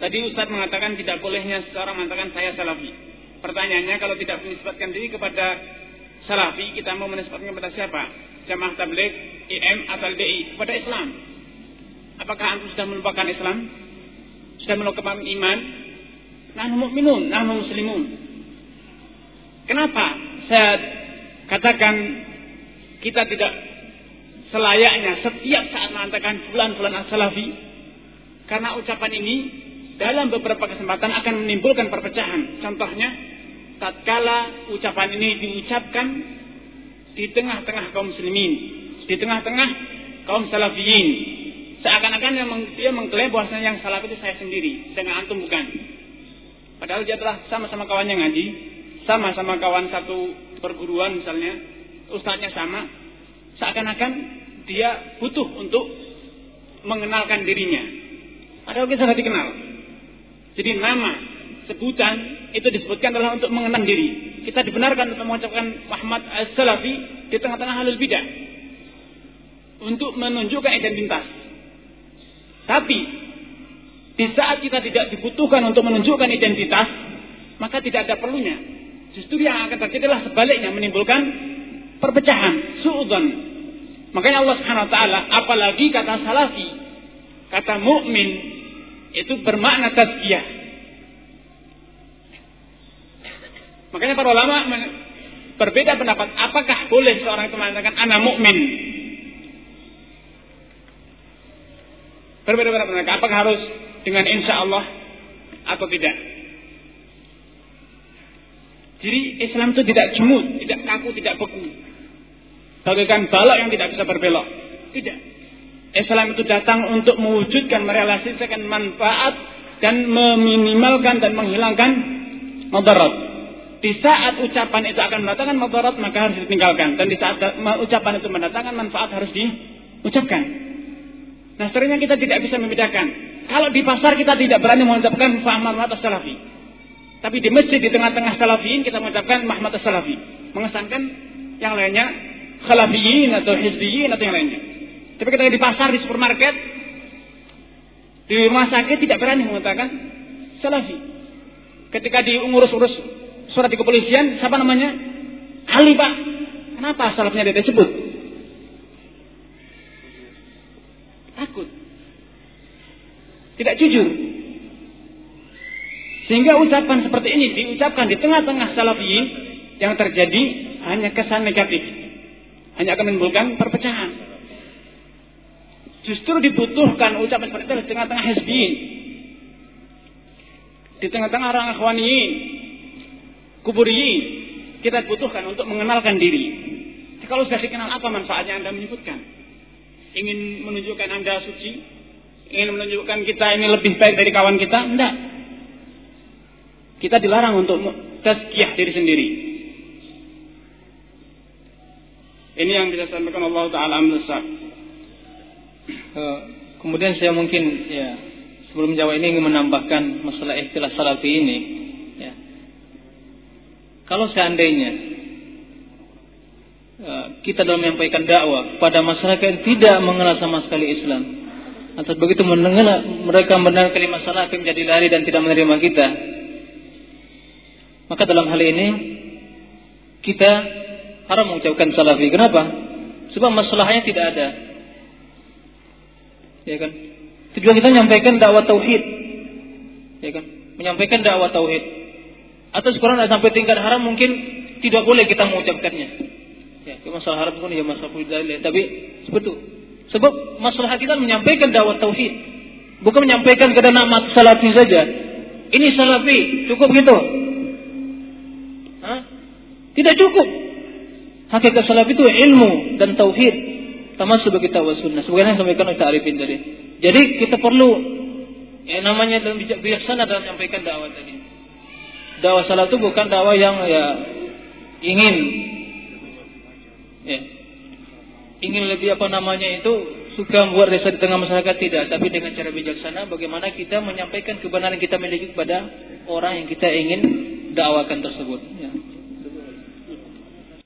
Tadi Ustaz mengatakan tidak bolehnya seseorang mengatakan saya salafi. Pertanyaannya kalau tidak menisbatkan diri kepada salafi, kita mau menisbatkan kepada siapa? Jamaah tabligh, IM atau LDI kepada Islam. Apakah antum sudah melupakan Islam? Sudah melupakan iman? Nahnu mu'minun, nahnu muslimun. Kenapa saya katakan kita tidak selayaknya setiap saat mengatakan bulan-bulan as-salafi? Karena ucapan ini dalam beberapa kesempatan akan menimbulkan perpecahan. Contohnya, tatkala ucapan ini diucapkan di tengah-tengah kaum muslimin, di tengah-tengah kaum salafiyin. Seakan-akan dia mengklaim bahwasanya yang salaf itu saya sendiri, dengan antum bukan. Padahal dia adalah sama-sama kawan yang ngaji, sama-sama kawan satu perguruan misalnya, ustadznya sama. Seakan-akan dia butuh untuk mengenalkan dirinya. Padahal kita sudah dikenal. Jadi nama, sebutan itu disebutkan adalah untuk mengenang diri. Kita dibenarkan untuk mengucapkan Muhammad As-Salafi di tengah-tengah halul bidah. Untuk menunjukkan identitas. Tapi di saat kita tidak dibutuhkan untuk menunjukkan identitas, maka tidak ada perlunya. Justru yang akan terjadi adalah sebaliknya menimbulkan perpecahan, suudzon. Makanya Allah Subhanahu wa taala apalagi kata salafi, kata mukmin itu bermakna tazkiyah. Makanya para ulama berbeda pendapat apakah boleh seorang itu mengatakan anak mukmin. Berbeda pendapat apakah harus dengan insya Allah atau tidak. Jadi Islam itu tidak jemut, tidak kaku, tidak beku. Bagaikan balok yang tidak bisa berbelok. Tidak. Islam itu datang untuk mewujudkan, merealisasikan manfaat dan meminimalkan dan menghilangkan madarat. Di saat ucapan itu akan mendatangkan madarat maka harus ditinggalkan dan di saat ucapan itu mendatangkan manfaat harus diucapkan. Nah, seringnya kita tidak bisa membedakan. Kalau di pasar kita tidak berani mengucapkan Muhammad salafi. Tapi di masjid di tengah-tengah salafiyin kita mengucapkan Muhammad salafi. Mengesankan yang lainnya khalafiyin atau hizbiyin atau yang lainnya. Tapi ketika di pasar, di supermarket, di rumah sakit tidak berani mengatakan salafi. Ketika di urus-urus surat di kepolisian, siapa namanya? Ali Pak. Kenapa salafnya dia disebut? Takut. Tidak jujur. Sehingga ucapan seperti ini diucapkan di tengah-tengah salafiyin yang terjadi hanya kesan negatif. Hanya akan menimbulkan perpecahan. Justru dibutuhkan ucapan seperti itu di tengah-tengah hizbiyin. Di tengah-tengah orang akhwaniyin. Kuburiyin. Kita butuhkan untuk mengenalkan diri. Kalau sudah dikenal apa manfaatnya Anda menyebutkan? Ingin menunjukkan Anda suci? Ingin menunjukkan kita ini lebih baik dari kawan kita? Tidak. Kita dilarang untuk tazkiyah diri sendiri. Ini yang bisa sampaikan Allah Ta'ala amnusah. Eh, kemudian saya mungkin ya sebelum menjawab ini ingin menambahkan masalah istilah salafi ini. Kalau seandainya uh, kita dalam menyampaikan dakwah pada masyarakat yang tidak mengenal sama sekali Islam, atau begitu mendengar mereka mendengar kalimat salah menjadi lari dan tidak menerima kita, maka dalam hal ini kita haram mengucapkan salafi. Kenapa? Sebab masalahnya tidak ada. Ya kan? Tujuan kita menyampaikan dakwah tauhid. Ya kan? Menyampaikan dakwah tauhid. Atau sekarang tidak sampai tingkat haram mungkin tidak boleh kita mengucapkannya. Ya, masalah haram pun ya masalah dalil. Tapi itu. Sebab masalah kita menyampaikan dakwah tauhid. Bukan menyampaikan kepada nama salafi saja. Ini salafi, cukup gitu. Hah? Tidak cukup. Hakikat salafi itu ilmu dan tauhid termasuk sebagai tawa sunnah. Sebagaimana yang sampaikan oleh Arifin tadi. Jadi kita perlu ya namanya dalam bijak bijaksana dalam menyampaikan dakwah tadi. Dakwah salah itu bukan dakwah yang ya ingin ya, ingin lebih apa namanya itu suka membuat resah di tengah masyarakat tidak, tapi dengan cara bijaksana bagaimana kita menyampaikan kebenaran kita miliki kepada orang yang kita ingin dakwakan tersebut. Ya.